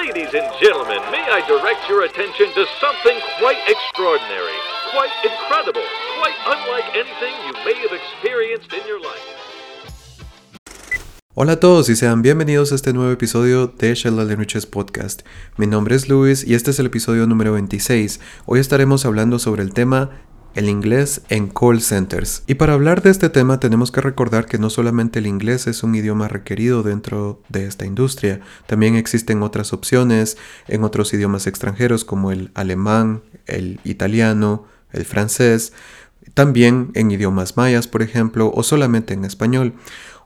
Ladies and gentlemen, may I direct your attention to something quite extraordinary, quite incredible, quite unlike anything you may have experienced in your life. Hola a todos y sean bienvenidos a este nuevo episodio de Sheldon Riches Podcast. Mi nombre es Luis y este es el episodio número 26. Hoy estaremos hablando sobre el tema el inglés en call centers. Y para hablar de este tema tenemos que recordar que no solamente el inglés es un idioma requerido dentro de esta industria, también existen otras opciones en otros idiomas extranjeros como el alemán, el italiano, el francés, también en idiomas mayas, por ejemplo, o solamente en español.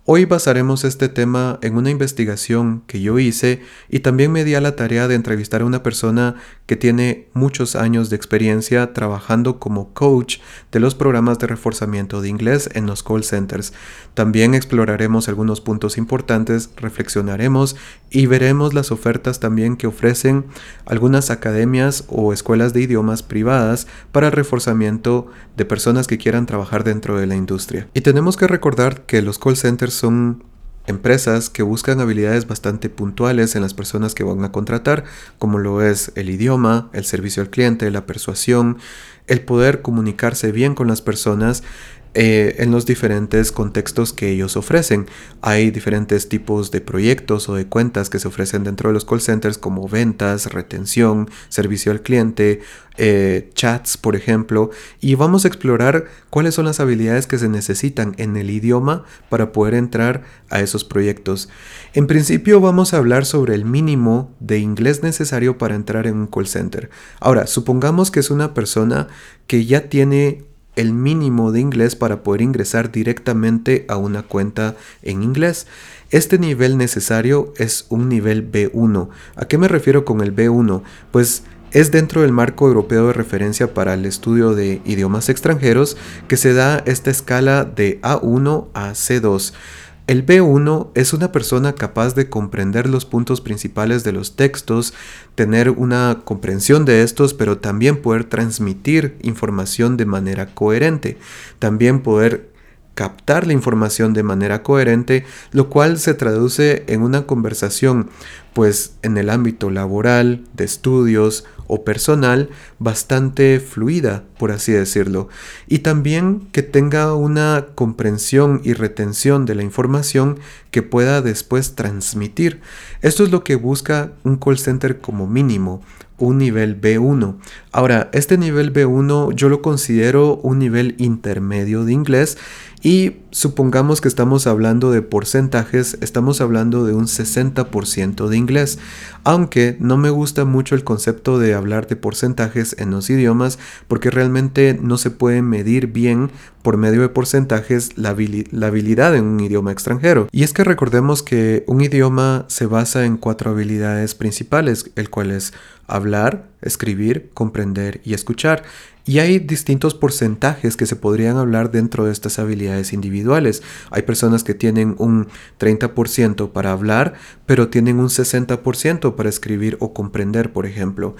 Hoy basaremos este tema en una investigación que yo hice y también me di a la tarea de entrevistar a una persona que tiene muchos años de experiencia trabajando como coach de los programas de reforzamiento de inglés en los call centers. También exploraremos algunos puntos importantes, reflexionaremos y veremos las ofertas también que ofrecen algunas academias o escuelas de idiomas privadas para el reforzamiento de personas que quieran trabajar dentro de la industria. Y tenemos que recordar que los call centers son empresas que buscan habilidades bastante puntuales en las personas que van a contratar, como lo es el idioma, el servicio al cliente, la persuasión, el poder comunicarse bien con las personas eh, en los diferentes contextos que ellos ofrecen. Hay diferentes tipos de proyectos o de cuentas que se ofrecen dentro de los call centers como ventas, retención, servicio al cliente, eh, chats, por ejemplo, y vamos a explorar cuáles son las habilidades que se necesitan en el idioma para poder entrar a esos proyectos. En principio vamos a hablar sobre el mínimo de inglés necesario para entrar en un call center. Ahora, supongamos que es una persona que ya tiene el mínimo de inglés para poder ingresar directamente a una cuenta en inglés. Este nivel necesario es un nivel B1. ¿A qué me refiero con el B1? Pues es dentro del marco europeo de referencia para el estudio de idiomas extranjeros que se da esta escala de A1 a C2. El B1 es una persona capaz de comprender los puntos principales de los textos, tener una comprensión de estos, pero también poder transmitir información de manera coherente, también poder captar la información de manera coherente, lo cual se traduce en una conversación, pues en el ámbito laboral, de estudios o personal bastante fluida, por así decirlo, y también que tenga una comprensión y retención de la información que pueda después transmitir. Esto es lo que busca un call center como mínimo, un nivel B1. Ahora, este nivel B1 yo lo considero un nivel intermedio de inglés y supongamos que estamos hablando de porcentajes, estamos hablando de un 60% de inglés. Aunque no me gusta mucho el concepto de hablar de porcentajes en los idiomas porque realmente no se puede medir bien por medio de porcentajes la, la habilidad en un idioma extranjero. Y es que recordemos que un idioma se basa en cuatro habilidades principales, el cual es hablar, escribir, comprender y escuchar. Y hay distintos porcentajes que se podrían hablar dentro de estas habilidades individuales. Hay personas que tienen un 30% para hablar, pero tienen un 60% para escribir o comprender, por ejemplo.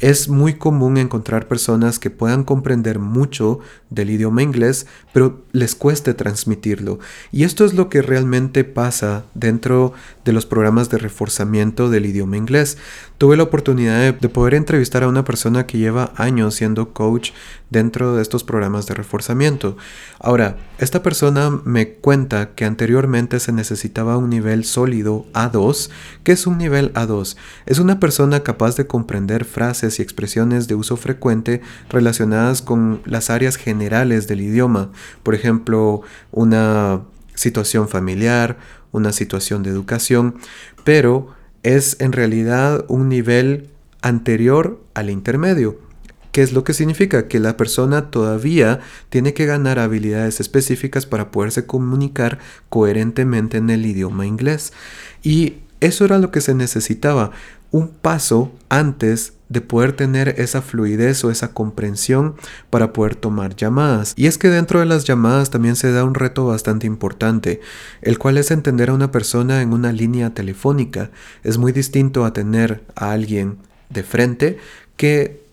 Es muy común encontrar personas que puedan comprender mucho del idioma inglés, pero les cueste transmitirlo. Y esto es lo que realmente pasa dentro de los programas de reforzamiento del idioma inglés. Tuve la oportunidad de, poder entrevistar a una persona que lleva años siendo coach dentro de estos programas de reforzamiento. Ahora, esta persona me cuenta que anteriormente se necesitaba un nivel sólido A2. ¿Qué es un nivel A2? Es una persona capaz de comprender frases y expresiones de uso frecuente relacionadas con las áreas generales del idioma. Por ejemplo, una situación familiar, una situación de educación, pero es en realidad un nivel anterior al intermedio. ¿Qué es lo que significa? Que la persona todavía tiene que ganar habilidades específicas para poderse comunicar coherentemente en el idioma inglés. Y eso era lo que se necesitaba, un paso antes de poder tener esa fluidez o esa comprensión para poder tomar llamadas. Y es que dentro de las llamadas también se da un reto bastante importante, el cual es entender a una persona en una línea telefónica. Es muy distinto a tener a alguien de frente que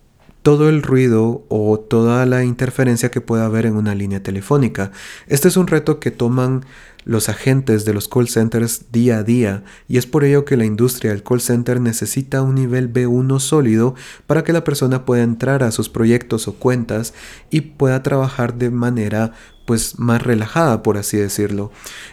todo el ruido o toda la interferencia que pueda haber en una línea telefónica. Este es un reto que toman los agentes de los call centers día a día y es por ello que la industria del call center necesita un nivel B1 sólido para que la persona pueda entrar a sus proyectos o cuentas y pueda trabajar de manera pues más relajada por así decirlo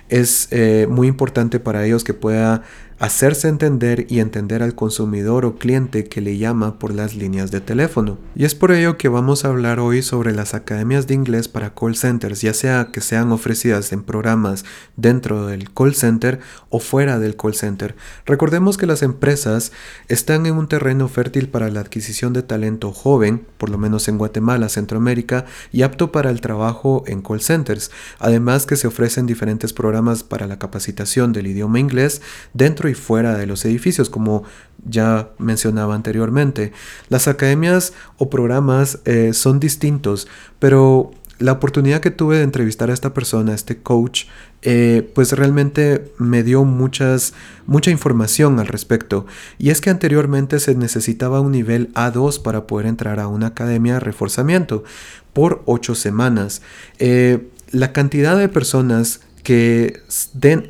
es eh, muy importante para ellos que pueda hacerse entender y entender al consumidor o cliente que le llama por las líneas de teléfono. Y es por ello que vamos a hablar hoy sobre las academias de inglés para call centers, ya sea que sean ofrecidas en programas dentro del call center o fuera del call center. Recordemos que las empresas están en un terreno fértil para la adquisición de talento joven, por lo menos en Guatemala, Centroamérica, y apto para el trabajo en call centers. Además que se ofrecen diferentes programas para la capacitación del idioma inglés dentro fuera de los edificios, como ya mencionaba anteriormente. Las academias o programas eh, son distintos, pero la oportunidad que tuve de entrevistar a esta persona, este coach, eh, pues realmente me dio muchas, mucha información al respecto. Y es que anteriormente se necesitaba un nivel A2 para poder entrar a una academia de reforzamiento por ocho semanas. Eh, la cantidad de personas que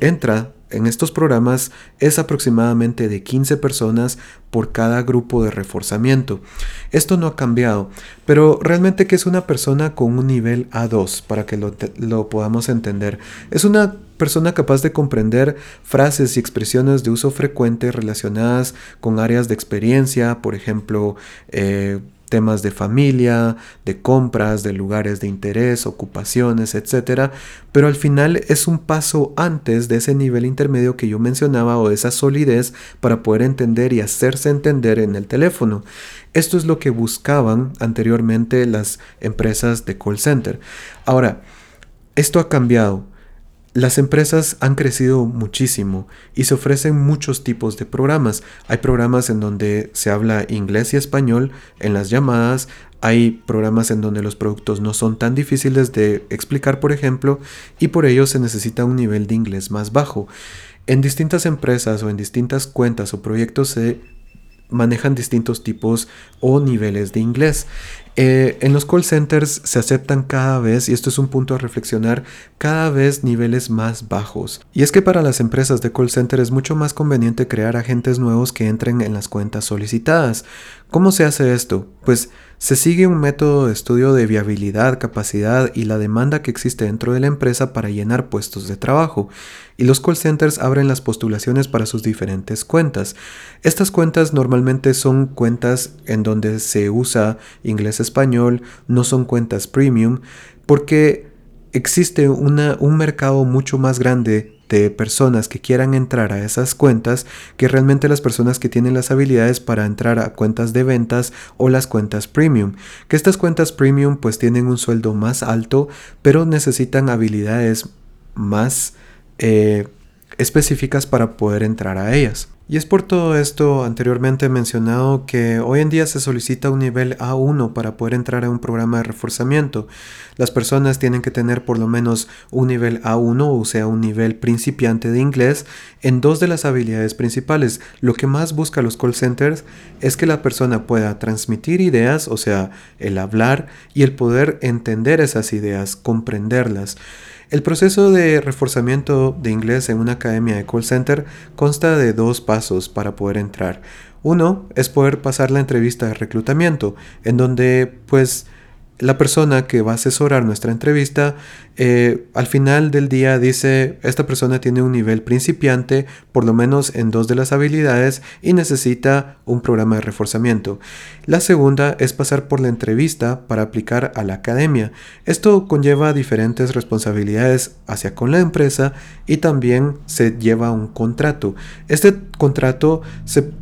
entra en estos programas es aproximadamente de 15 personas por cada grupo de reforzamiento. Esto no ha cambiado, pero realmente que es una persona con un nivel A2 para que lo, podamos entender. Es una persona capaz de comprender frases y expresiones de uso frecuente relacionadas con áreas de experiencia, por ejemplo, eh, temas de familia, de compras, de lugares de interés, ocupaciones, etc. Pero al final es un paso antes de ese nivel intermedio que yo mencionaba o de esa solidez para poder entender y hacerse entender en el teléfono. Esto es lo que buscaban anteriormente las empresas de call center. Ahora, esto ha cambiado. Las empresas han crecido muchísimo y se ofrecen muchos tipos de programas. Hay programas en donde se habla inglés y español en las llamadas. Hay programas en donde los productos no son tan difíciles de explicar, por ejemplo, y por ello se necesita un nivel de inglés más bajo. En distintas empresas o en distintas cuentas o proyectos se manejan distintos tipos o niveles de inglés. Eh, en los call centers se aceptan cada vez, y esto es un punto a reflexionar, cada vez niveles más bajos. Y es que para las empresas de call center es mucho más conveniente crear agentes nuevos que entren en las cuentas solicitadas. ¿Cómo se hace esto? Pues se sigue un método de estudio de viabilidad, capacidad y la demanda que existe dentro de la empresa para llenar puestos de trabajo, y los call centers abren las postulaciones para sus diferentes cuentas. Estas cuentas normalmente son cuentas en donde se usa inglés-español, no son cuentas premium, porque existe un mercado mucho más grande de personas que quieran entrar a esas cuentas que realmente las personas que tienen las habilidades para entrar a cuentas de ventas o las cuentas premium. Que estas cuentas premium pues tienen un sueldo más alto pero necesitan habilidades más eh, específicas para poder entrar a ellas. Y es por todo esto anteriormente mencionado que hoy en día se solicita un nivel A1 para poder entrar a un programa de reforzamiento. Las personas tienen que tener por lo menos un nivel A1, o sea, un nivel principiante de inglés, en dos de las habilidades principales. Lo que más busca los call centers es que la persona pueda transmitir ideas, o sea, el hablar y el poder entender esas ideas, comprenderlas. El proceso de reforzamiento de inglés en una academia de call center consta de dos pasos para poder entrar. Uno es poder pasar la entrevista de reclutamiento, en donde pues la persona que va a asesorar nuestra entrevista eh, al final del día dice esta persona tiene un nivel principiante por lo menos en dos de las habilidades y necesita un programa de reforzamiento. La segunda es pasar por la entrevista para aplicar a la academia. Esto conlleva diferentes responsabilidades hacia con la empresa y también se lleva un contrato. Este contrato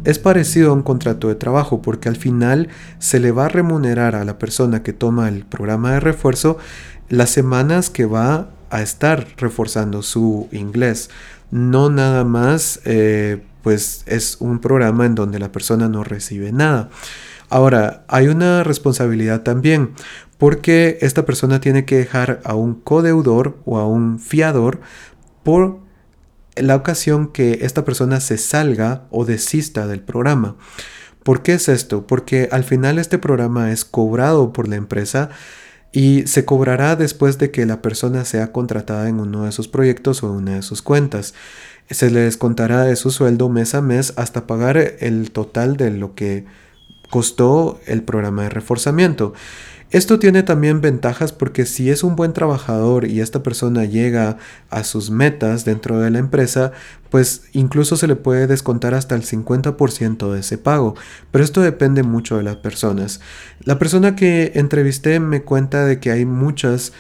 es parecido a un contrato de trabajo porque al final se le va a remunerar a la persona que toma el programa de refuerzo las semanas que va a estar reforzando su inglés. No nada más, eh, pues es un programa en donde la persona no recibe nada. Ahora, hay una responsabilidad también, porque esta persona tiene que dejar a un codeudor o a un fiador por la ocasión que esta persona se salga o desista del programa. ¿Por qué es esto? Porque al final este programa es cobrado por la empresa y se cobrará después de que la persona sea contratada en uno de sus proyectos o en una de sus cuentas. Se le descontará de su sueldo mes a mes hasta pagar el total de lo que costó el programa de reforzamiento. Esto tiene también ventajas porque si es un buen trabajador y esta persona llega a sus metas dentro de la empresa, pues incluso se le puede descontar hasta el 50% de ese pago. Pero esto depende mucho de las personas. La persona que entrevisté me cuenta de que hay muchas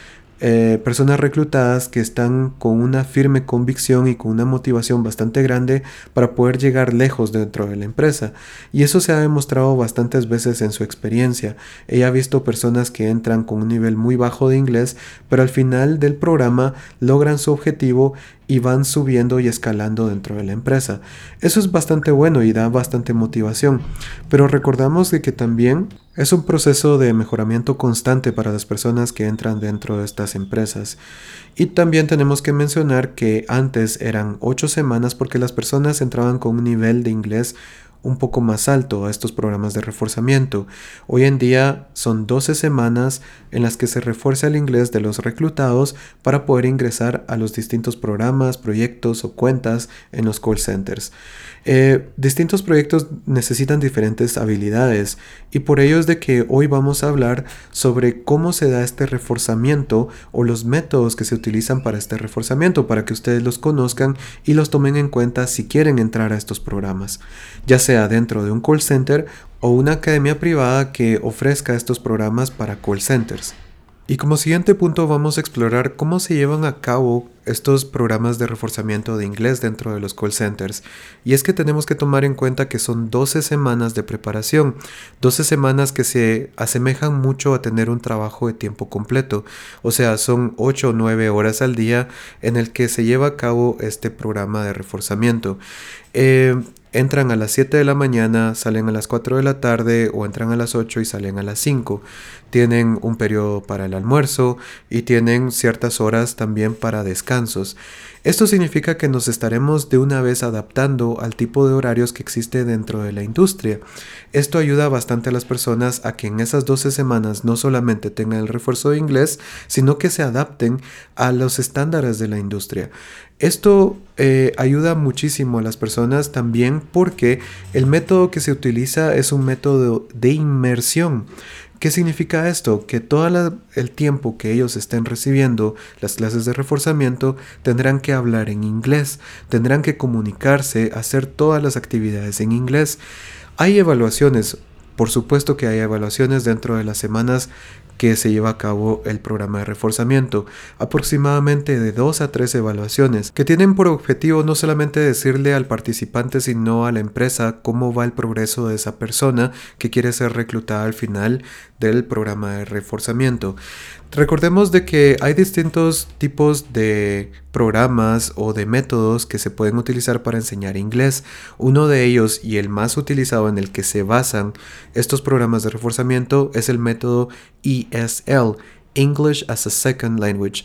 eh, personas reclutadas que están con una firme convicción y con una motivación bastante grande para poder llegar lejos dentro de la empresa. Y eso se ha demostrado bastantes veces en su experiencia. Ella ha visto personas que entran con un nivel muy bajo de inglés, pero al final del programa logran su objetivo y van subiendo y escalando dentro de la empresa. Eso es bastante bueno y da bastante motivación. Pero recordamos de que también es un proceso de mejoramiento constante para las personas que entran dentro de estas empresas. Y también tenemos que mencionar que antes eran 8 semanas porque las personas entraban con un nivel de inglés un poco más alto a estos programas de reforzamiento. Hoy en día son 12 semanas en las que se refuerza el inglés de los reclutados para poder ingresar a los distintos programas, proyectos o cuentas en los call centers. Eh, distintos proyectos necesitan diferentes habilidades y por ello es de que hoy vamos a hablar sobre cómo se da este reforzamiento o los métodos que se utilizan para este reforzamiento para que ustedes los conozcan y los tomen en cuenta si quieren entrar a estos programas, ya sea dentro de un call center o una academia privada que ofrezca estos programas para call centers. Y como siguiente punto vamos a explorar cómo se llevan a cabo estos programas de reforzamiento de inglés dentro de los call centers. Y es que tenemos que tomar en cuenta que son 12 semanas de preparación, 12 semanas que se asemejan mucho a tener un trabajo de tiempo completo. O sea, son 8 o 9 horas al día en el que se lleva a cabo este programa de reforzamiento. Eh, entran a las 7 de la mañana, salen a las 4 de la tarde o entran a las 8 y salen a las 5. Tienen un periodo para el almuerzo y tienen ciertas horas también para descansar esto significa que nos estaremos de una vez adaptando al tipo de horarios que existe dentro de la industria. Esto ayuda bastante a las personas a que en esas 12 semanas no solamente tengan el refuerzo de inglés, sino que se adapten a los estándares de la industria. Esto eh, ayuda muchísimo a las personas también porque el método que se utiliza es un método de inmersión. ¿Qué significa esto? Que todo el tiempo que ellos estén recibiendo las clases de reforzamiento tendrán que hablar en inglés, tendrán que comunicarse, hacer todas las actividades en inglés. Hay evaluaciones, por supuesto que hay evaluaciones dentro de las semanas que se lleva a cabo el programa de reforzamiento, aproximadamente de 2 a 3 evaluaciones, que tienen por objetivo no solamente decirle al participante, sino a la empresa cómo va el progreso de esa persona que quiere ser reclutada al final del programa de reforzamiento. Recordemos de que hay distintos tipos de programas o de métodos que se pueden utilizar para enseñar inglés. Uno de ellos y el más utilizado en el que se basan estos programas de reforzamiento es el método English as a Second Language.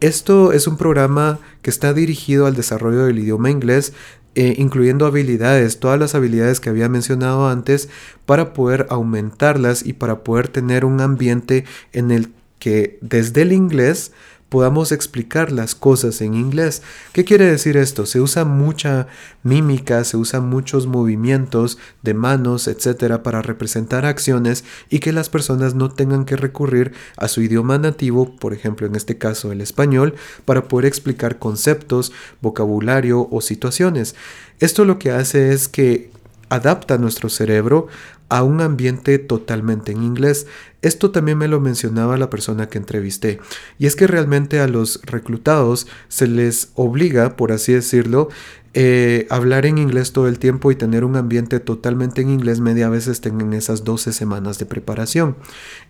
Esto es un programa que está dirigido al desarrollo del idioma inglés eh, incluyendo habilidades, todas las habilidades que había mencionado antes, para poder aumentarlas y para poder tener un ambiente en el que desde el inglés podamos explicar las cosas en inglés. ¿Qué quiere decir esto? Se usa mucha mímica, se usan muchos movimientos de manos, etcétera, para representar acciones y que las personas no tengan que recurrir a su idioma nativo, por ejemplo, en este caso el español, para poder explicar conceptos, vocabulario o situaciones. Esto lo que hace es que adapta nuestro cerebro a un ambiente totalmente en inglés. Esto también me lo mencionaba la persona que entrevisté. Y es que realmente a los reclutados se les obliga, por así decirlo, eh, hablar en inglés todo el tiempo y tener un ambiente totalmente en inglés media vez estén en esas 12 semanas de preparación.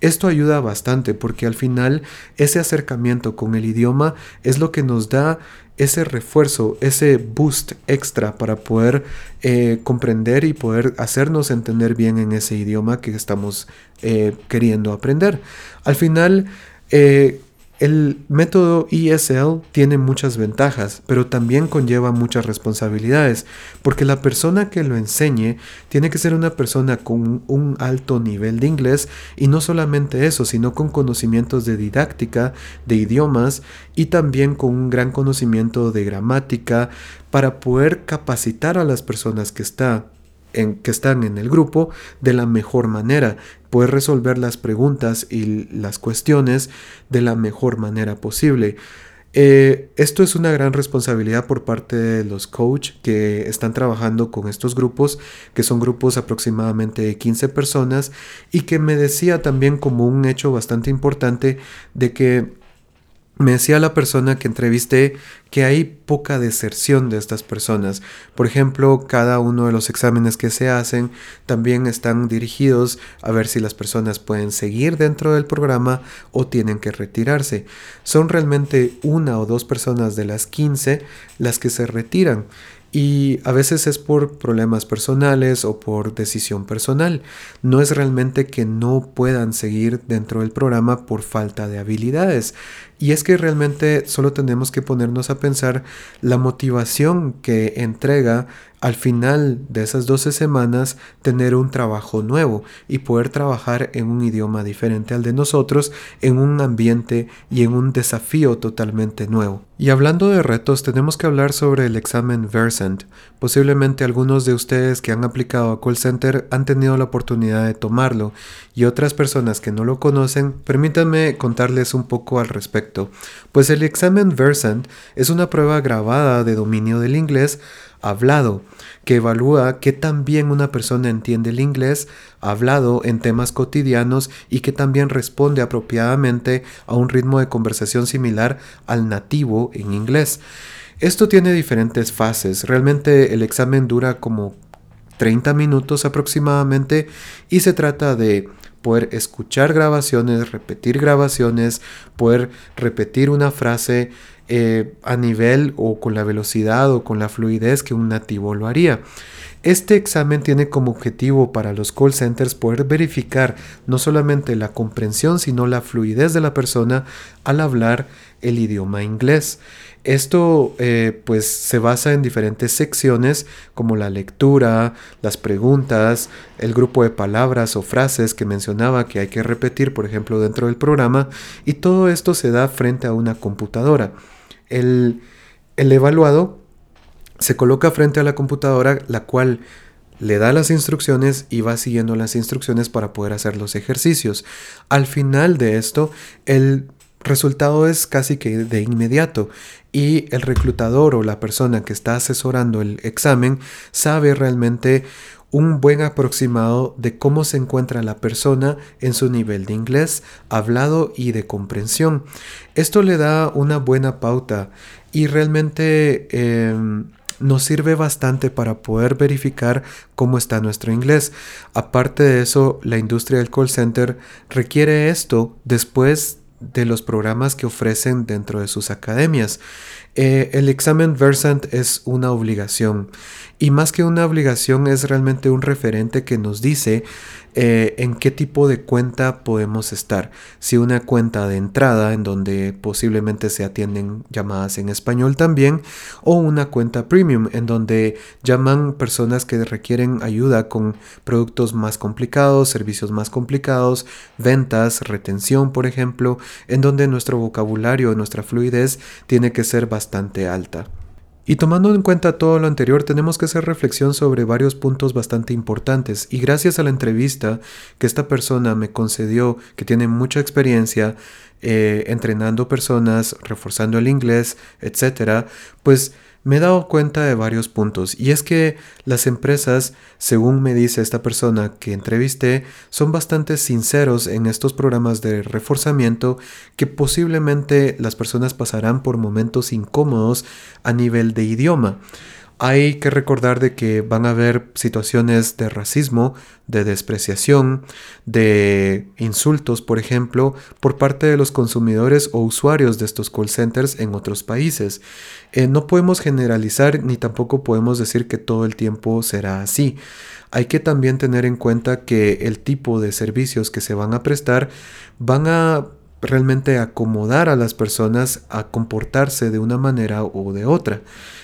Esto ayuda bastante porque al final ese acercamiento con el idioma es lo que nos da ese refuerzo, ese boost extra para poder eh, comprender y poder hacernos entender bien en ese idioma que estamos eh, queriendo aprender. Al final, El método ESL tiene muchas ventajas, pero también conlleva muchas responsabilidades, porque la persona que lo enseñe tiene que ser una persona con un alto nivel de inglés y no solamente eso, sino con conocimientos de didáctica, de idiomas y también con un gran conocimiento de gramática para poder capacitar a las personas que está que están en el grupo de la mejor manera, poder resolver las preguntas y las cuestiones de la mejor manera posible. Eh, esto es una gran responsabilidad por parte de los coach que están trabajando con estos grupos, que son grupos aproximadamente de 15 personas, y que me decía también como un hecho bastante importante de que me decía la persona que entrevisté que hay poca deserción de estas personas. Por ejemplo, cada uno de los exámenes que se hacen también están dirigidos a ver si las personas pueden seguir dentro del programa o tienen que retirarse. Son realmente una o dos personas de las 15 las que se retiran y a veces es por problemas personales o por decisión personal. No es realmente que no puedan seguir dentro del programa por falta de habilidades. Y es que realmente solo tenemos que ponernos a pensar la motivación que entrega al final de esas 12 semanas tener un trabajo nuevo y poder trabajar en un idioma diferente al de nosotros, en un ambiente y en un desafío totalmente nuevo. Y hablando de retos, tenemos que hablar sobre el examen Versant. Posiblemente algunos de ustedes que han aplicado a call center han tenido la oportunidad de tomarlo y otras personas que no lo conocen, permítanme contarles un poco al respecto. Pues el examen Versant es una prueba grabada de dominio del inglés hablado, que evalúa qué tan bien una persona entiende el inglés hablado en temas cotidianos y que también responde apropiadamente a un ritmo de conversación similar al nativo en inglés. Esto tiene diferentes fases. Realmente el examen dura como 30 minutos aproximadamente y se trata de poder escuchar grabaciones, repetir grabaciones, poder repetir una frase eh, a nivel o con la velocidad o con la fluidez que un nativo lo haría. Este examen tiene como objetivo para los call centers poder verificar no solamente la comprensión, sino la fluidez de la persona al hablar el idioma inglés. Esto eh, pues se basa en diferentes secciones como la lectura, las preguntas, el grupo de palabras o frases que mencionaba que hay que repetir por ejemplo dentro del programa y todo esto se da frente a una computadora el, evaluado se coloca frente a la computadora, la cual le da las instrucciones y va siguiendo las instrucciones para poder hacer los ejercicios. Al final de esto, el resultado es casi que de inmediato y el reclutador o la persona que está asesorando el examen sabe realmente un buen aproximado de cómo se encuentra la persona en su nivel de inglés, hablado y de comprensión. Esto le da una buena pauta y realmente em, nos sirve bastante para poder verificar cómo está nuestro inglés. Aparte de eso, la industria del call center requiere esto después de los programas que ofrecen dentro de sus academias. Eh, el examen Versant es una obligación y más que una obligación es realmente un referente que nos dice eh, en qué tipo de cuenta podemos estar. Si una cuenta de entrada en donde posiblemente se atienden llamadas en español también o una cuenta premium en donde llaman personas que requieren ayuda con productos más complicados, servicios más complicados, ventas, retención por ejemplo, en donde nuestro vocabulario, nuestra fluidez tiene que ser bastante alta. Y tomando en cuenta todo lo anterior, tenemos que hacer reflexión sobre varios puntos bastante importantes. Y gracias a la entrevista que esta persona me concedió, que tiene mucha experiencia eh, entrenando personas, reforzando el inglés, etc., pues me he dado cuenta de varios puntos y es que las empresas, según me dice esta persona que entrevisté, son bastante sinceros en estos programas de reforzamiento que posiblemente las personas pasarán por momentos incómodos a nivel de idioma. Hay que recordar de que van a haber situaciones de racismo, de despreciación, de insultos, por ejemplo, por parte de los consumidores o usuarios de estos call centers en otros países. Eh, no podemos generalizar ni tampoco podemos decir que todo el tiempo será así. Hay que también tener en cuenta que el tipo de servicios que se van a prestar van a realmente acomodar a las personas a comportarse de una manera o de otra.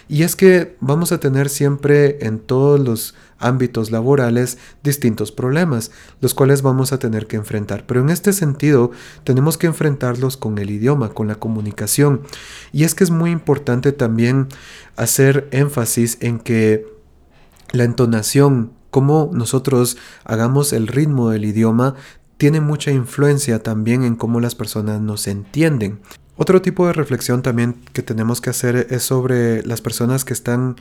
Y es que vamos a tener siempre en todos los ámbitos laborales distintos problemas, los cuales vamos a tener que enfrentar. Pero en este sentido tenemos que enfrentarlos con el idioma, con la comunicación. Y es que es muy importante también hacer énfasis en que la entonación, cómo nosotros hagamos el ritmo del idioma, tiene mucha influencia también en cómo las personas nos entienden. Otro tipo de reflexión también que tenemos que hacer es sobre las personas que están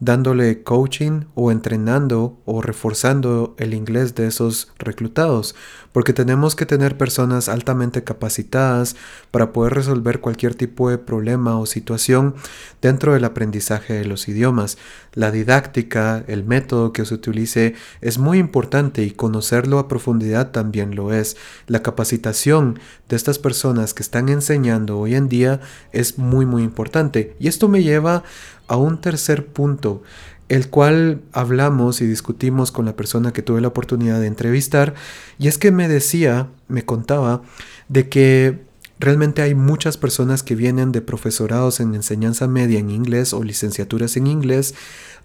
dándole coaching o entrenando o reforzando el inglés de esos reclutados, porque tenemos que tener personas altamente capacitadas para poder resolver cualquier tipo de problema o situación dentro del aprendizaje de los idiomas. La didáctica, el método que se utilice es muy importante y conocerlo a profundidad también lo es. La capacitación de estas personas que están enseñando hoy en día es muy muy importante. Y esto me lleva a un tercer punto, el cual hablamos y discutimos con la persona que tuve la oportunidad de entrevistar, y es que me decía, me contaba, de que realmente hay muchas personas que vienen de profesorados en enseñanza media en inglés o licenciaturas en inglés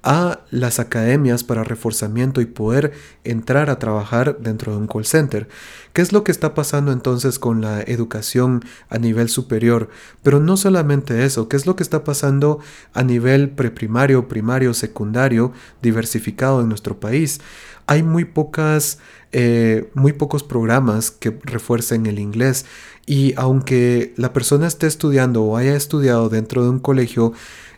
a las academias para reforzamiento y poder entrar a trabajar dentro de un call center. ¿Qué es lo que está pasando entonces con la educación a nivel superior? Pero no solamente eso, ¿qué es lo que está pasando a nivel preprimario, primario, secundario, diversificado en nuestro país? Hay muy pocas, eh, muy pocos programas que refuercen el inglés y aunque la persona esté estudiando o haya estudiado dentro de un colegio,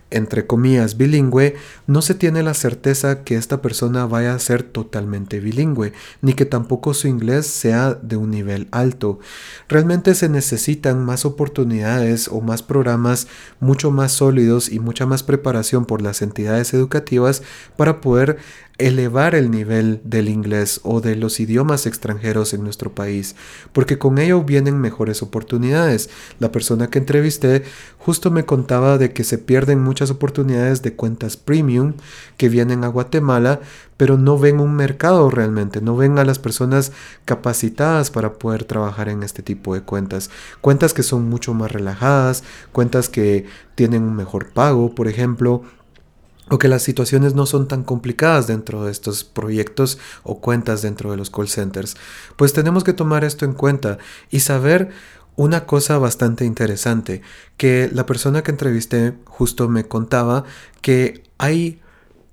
entre comillas, bilingüe, no se tiene la certeza que esta persona vaya a ser totalmente bilingüe, ni que tampoco su inglés sea de un nivel alto. Realmente se necesitan más oportunidades o más programas mucho más sólidos y mucha más preparación por las entidades educativas para poder elevar el nivel del inglés o de los idiomas extranjeros en nuestro país, porque con ello vienen mejores oportunidades. La persona que entrevisté justo me contaba de que se pierden muchas oportunidades de cuentas premium que vienen a Guatemala, pero no ven un mercado realmente, no ven a las personas capacitadas para poder trabajar en este tipo de cuentas. Cuentas que son mucho más relajadas, cuentas que tienen un mejor pago, por ejemplo, o que las situaciones no son tan complicadas dentro de estos proyectos o cuentas dentro de los call centers. Pues tenemos que tomar esto en cuenta y saber una cosa bastante interesante, que la persona que entrevisté justo me contaba que hay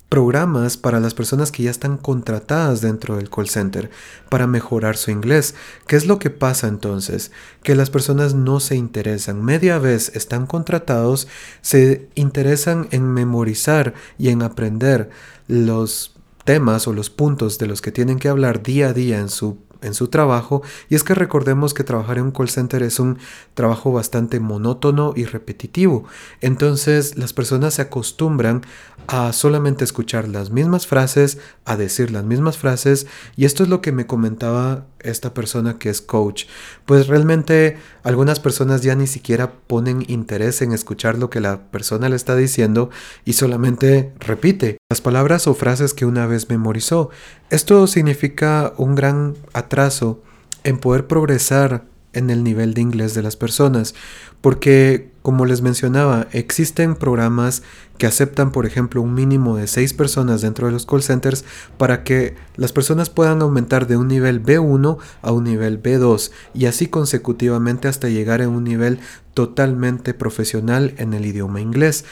programas para las personas que ya están contratadas dentro del call center para mejorar su inglés. ¿Qué es lo que pasa entonces? Que las personas no se interesan. Media vez están contratados, se interesan en memorizar y en aprender los temas o los puntos de los que tienen que hablar día a día en su en su trabajo y es que recordemos que trabajar en un call center es un trabajo bastante monótono y repetitivo. Entonces las personas se acostumbran a solamente escuchar las mismas frases, a decir las mismas frases y esto es lo que me comentaba esta persona que es coach. Pues realmente algunas personas ya ni siquiera ponen interés en escuchar lo que la persona le está diciendo y solamente repite las palabras o frases que una vez memorizó. Esto significa un gran atraso en poder progresar en el nivel de inglés de las personas, porque como les mencionaba, existen programas que aceptan, por ejemplo, un mínimo de 6 personas dentro de los call centers para que las personas puedan aumentar de un nivel B1 a un nivel B2 y así consecutivamente hasta llegar a un nivel totalmente profesional en el idioma inglés.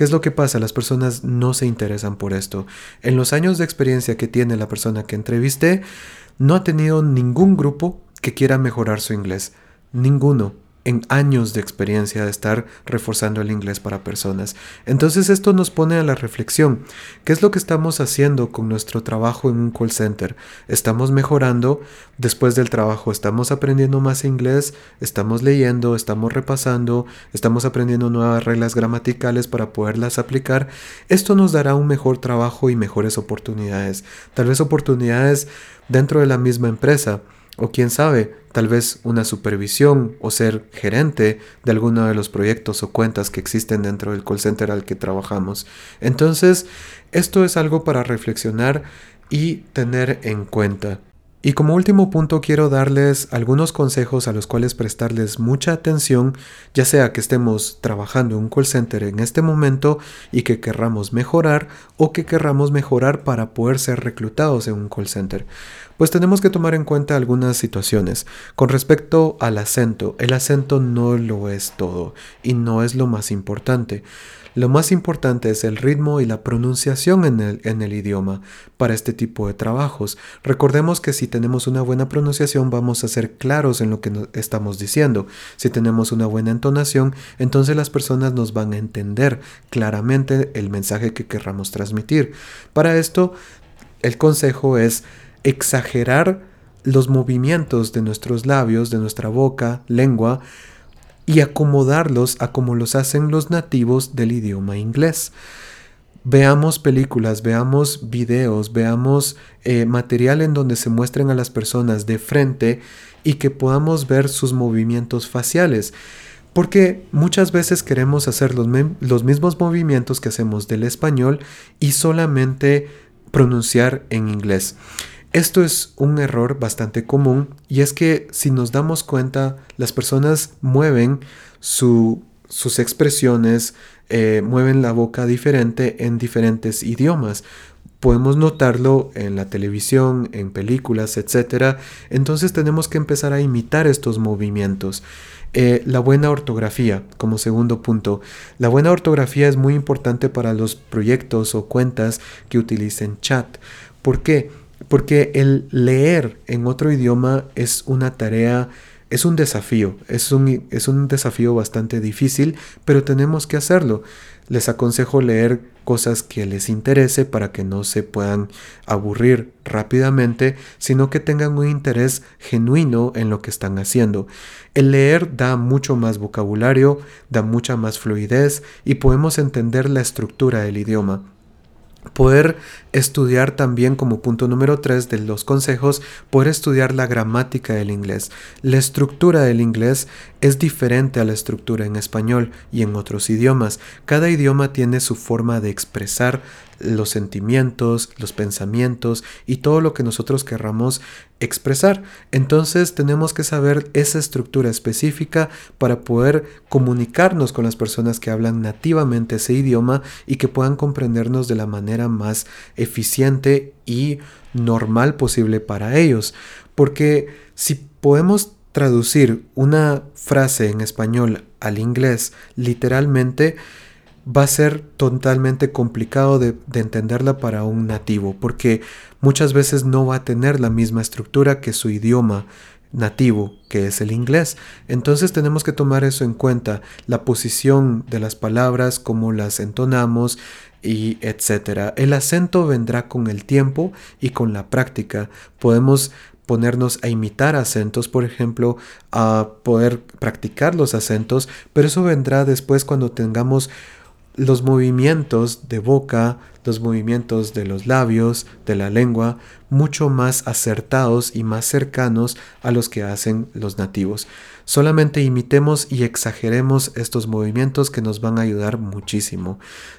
¿Qué es lo que pasa? Las personas no se interesan por esto. En los años de experiencia que tiene la persona que entrevisté, no ha tenido ningún grupo que quiera mejorar su inglés. Ninguno en años de experiencia de estar reforzando el inglés para personas. Entonces esto nos pone a la reflexión. ¿Qué es lo que estamos haciendo con nuestro trabajo en un call center? ¿Estamos mejorando después del trabajo? ¿Estamos aprendiendo más inglés? ¿Estamos leyendo? ¿Estamos repasando? ¿Estamos aprendiendo nuevas reglas gramaticales para poderlas aplicar? Esto nos dará un mejor trabajo y mejores oportunidades. Tal vez oportunidades dentro de la misma empresa o quién sabe, tal vez una supervisión o ser gerente de alguno de los proyectos o cuentas que existen dentro del call center al que trabajamos. Entonces, esto es algo para reflexionar y tener en cuenta. Y como último punto quiero darles algunos consejos a los cuales prestarles mucha atención, ya sea que estemos trabajando en un call center en este momento y que querramos mejorar o que querramos mejorar para poder ser reclutados en un call center. Pues tenemos que tomar en cuenta algunas situaciones. Con respecto al acento, el acento no lo es todo y no es lo más importante. Lo más importante es el ritmo y la pronunciación en el, en el, idioma para este tipo de trabajos. Recordemos que si tenemos una buena pronunciación vamos a ser claros en lo que estamos diciendo. Si tenemos una buena entonación, entonces las personas nos van a entender claramente el mensaje que querramos transmitir. Para esto, el consejo es exagerar los movimientos de nuestros labios, de nuestra boca, lengua, y acomodarlos a como los hacen los nativos del idioma inglés. Veamos películas, veamos videos, veamos eh, material en donde se muestren a las personas de frente y que podamos ver sus movimientos faciales. Porque muchas veces queremos hacer los, los mismos movimientos que hacemos del español y solamente pronunciar en inglés. Esto es un error bastante común y es que si nos damos cuenta, las personas mueven sus expresiones, eh, mueven la boca diferente en diferentes idiomas. Podemos notarlo en la televisión, en películas, etc. Entonces tenemos que empezar a imitar estos movimientos. Eh, la buena ortografía, como segundo punto. La buena ortografía es muy importante para los proyectos o cuentas que utilicen chat. ¿Por qué? Porque el leer en otro idioma es una tarea, es un desafío, es un, es un desafío bastante difícil, pero tenemos que hacerlo. Les aconsejo leer cosas que les interese para que no se puedan aburrir rápidamente, sino que tengan un interés genuino en lo que están haciendo. El leer da mucho más vocabulario, da mucha más fluidez y podemos entender la estructura del idioma. Poder estudiar también como punto número 3 de los consejos, poder estudiar la gramática del inglés. La estructura del inglés es diferente a la estructura en español y en otros idiomas. Cada idioma tiene su forma de expresar los sentimientos, los pensamientos y todo lo que nosotros querramos expresar. Entonces tenemos que saber esa estructura específica para poder comunicarnos con las personas que hablan nativamente ese idioma y que puedan comprendernos de la manera más eficiente y normal posible para ellos. Porque si podemos traducir una frase en español al inglés literalmente, va a ser totalmente complicado de, entenderla para un nativo, porque muchas veces no va a tener la misma estructura que su idioma nativo, que es el inglés. Entonces tenemos que tomar eso en cuenta, la posición de las palabras, cómo las entonamos y etcétera. El acento vendrá con el tiempo y con la práctica. Podemos ponernos a imitar acentos, por ejemplo, a poder practicar los acentos, pero eso vendrá después cuando tengamos los movimientos de boca, los movimientos de los labios, de la lengua, mucho más acertados y más cercanos a los que hacen los nativos. Solamente imitemos y exageremos estos movimientos que nos van a ayudar muchísimo.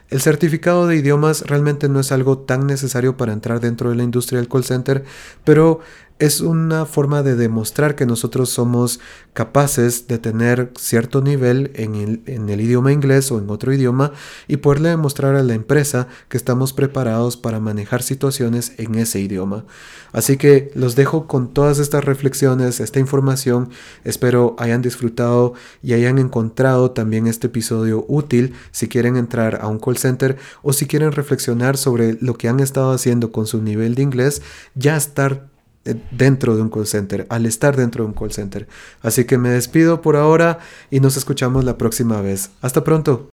El certificado de idiomas realmente no es algo tan necesario para entrar dentro de la industria del call center, pero es una forma de demostrar que nosotros somos capaces de tener cierto nivel en el, idioma inglés o en otro idioma y poderle demostrar a la empresa que estamos preparados para manejar situaciones en ese idioma. Así que los dejo con todas estas reflexiones, esta información. Espero hayan disfrutado y hayan encontrado también este episodio útil si quieren entrar a un call center o si quieren reflexionar sobre lo que han estado haciendo con su nivel de inglés, ya estar dentro de un call center, al estar dentro de un call center. Así que me despido por ahora y nos escuchamos la próxima vez. Hasta pronto.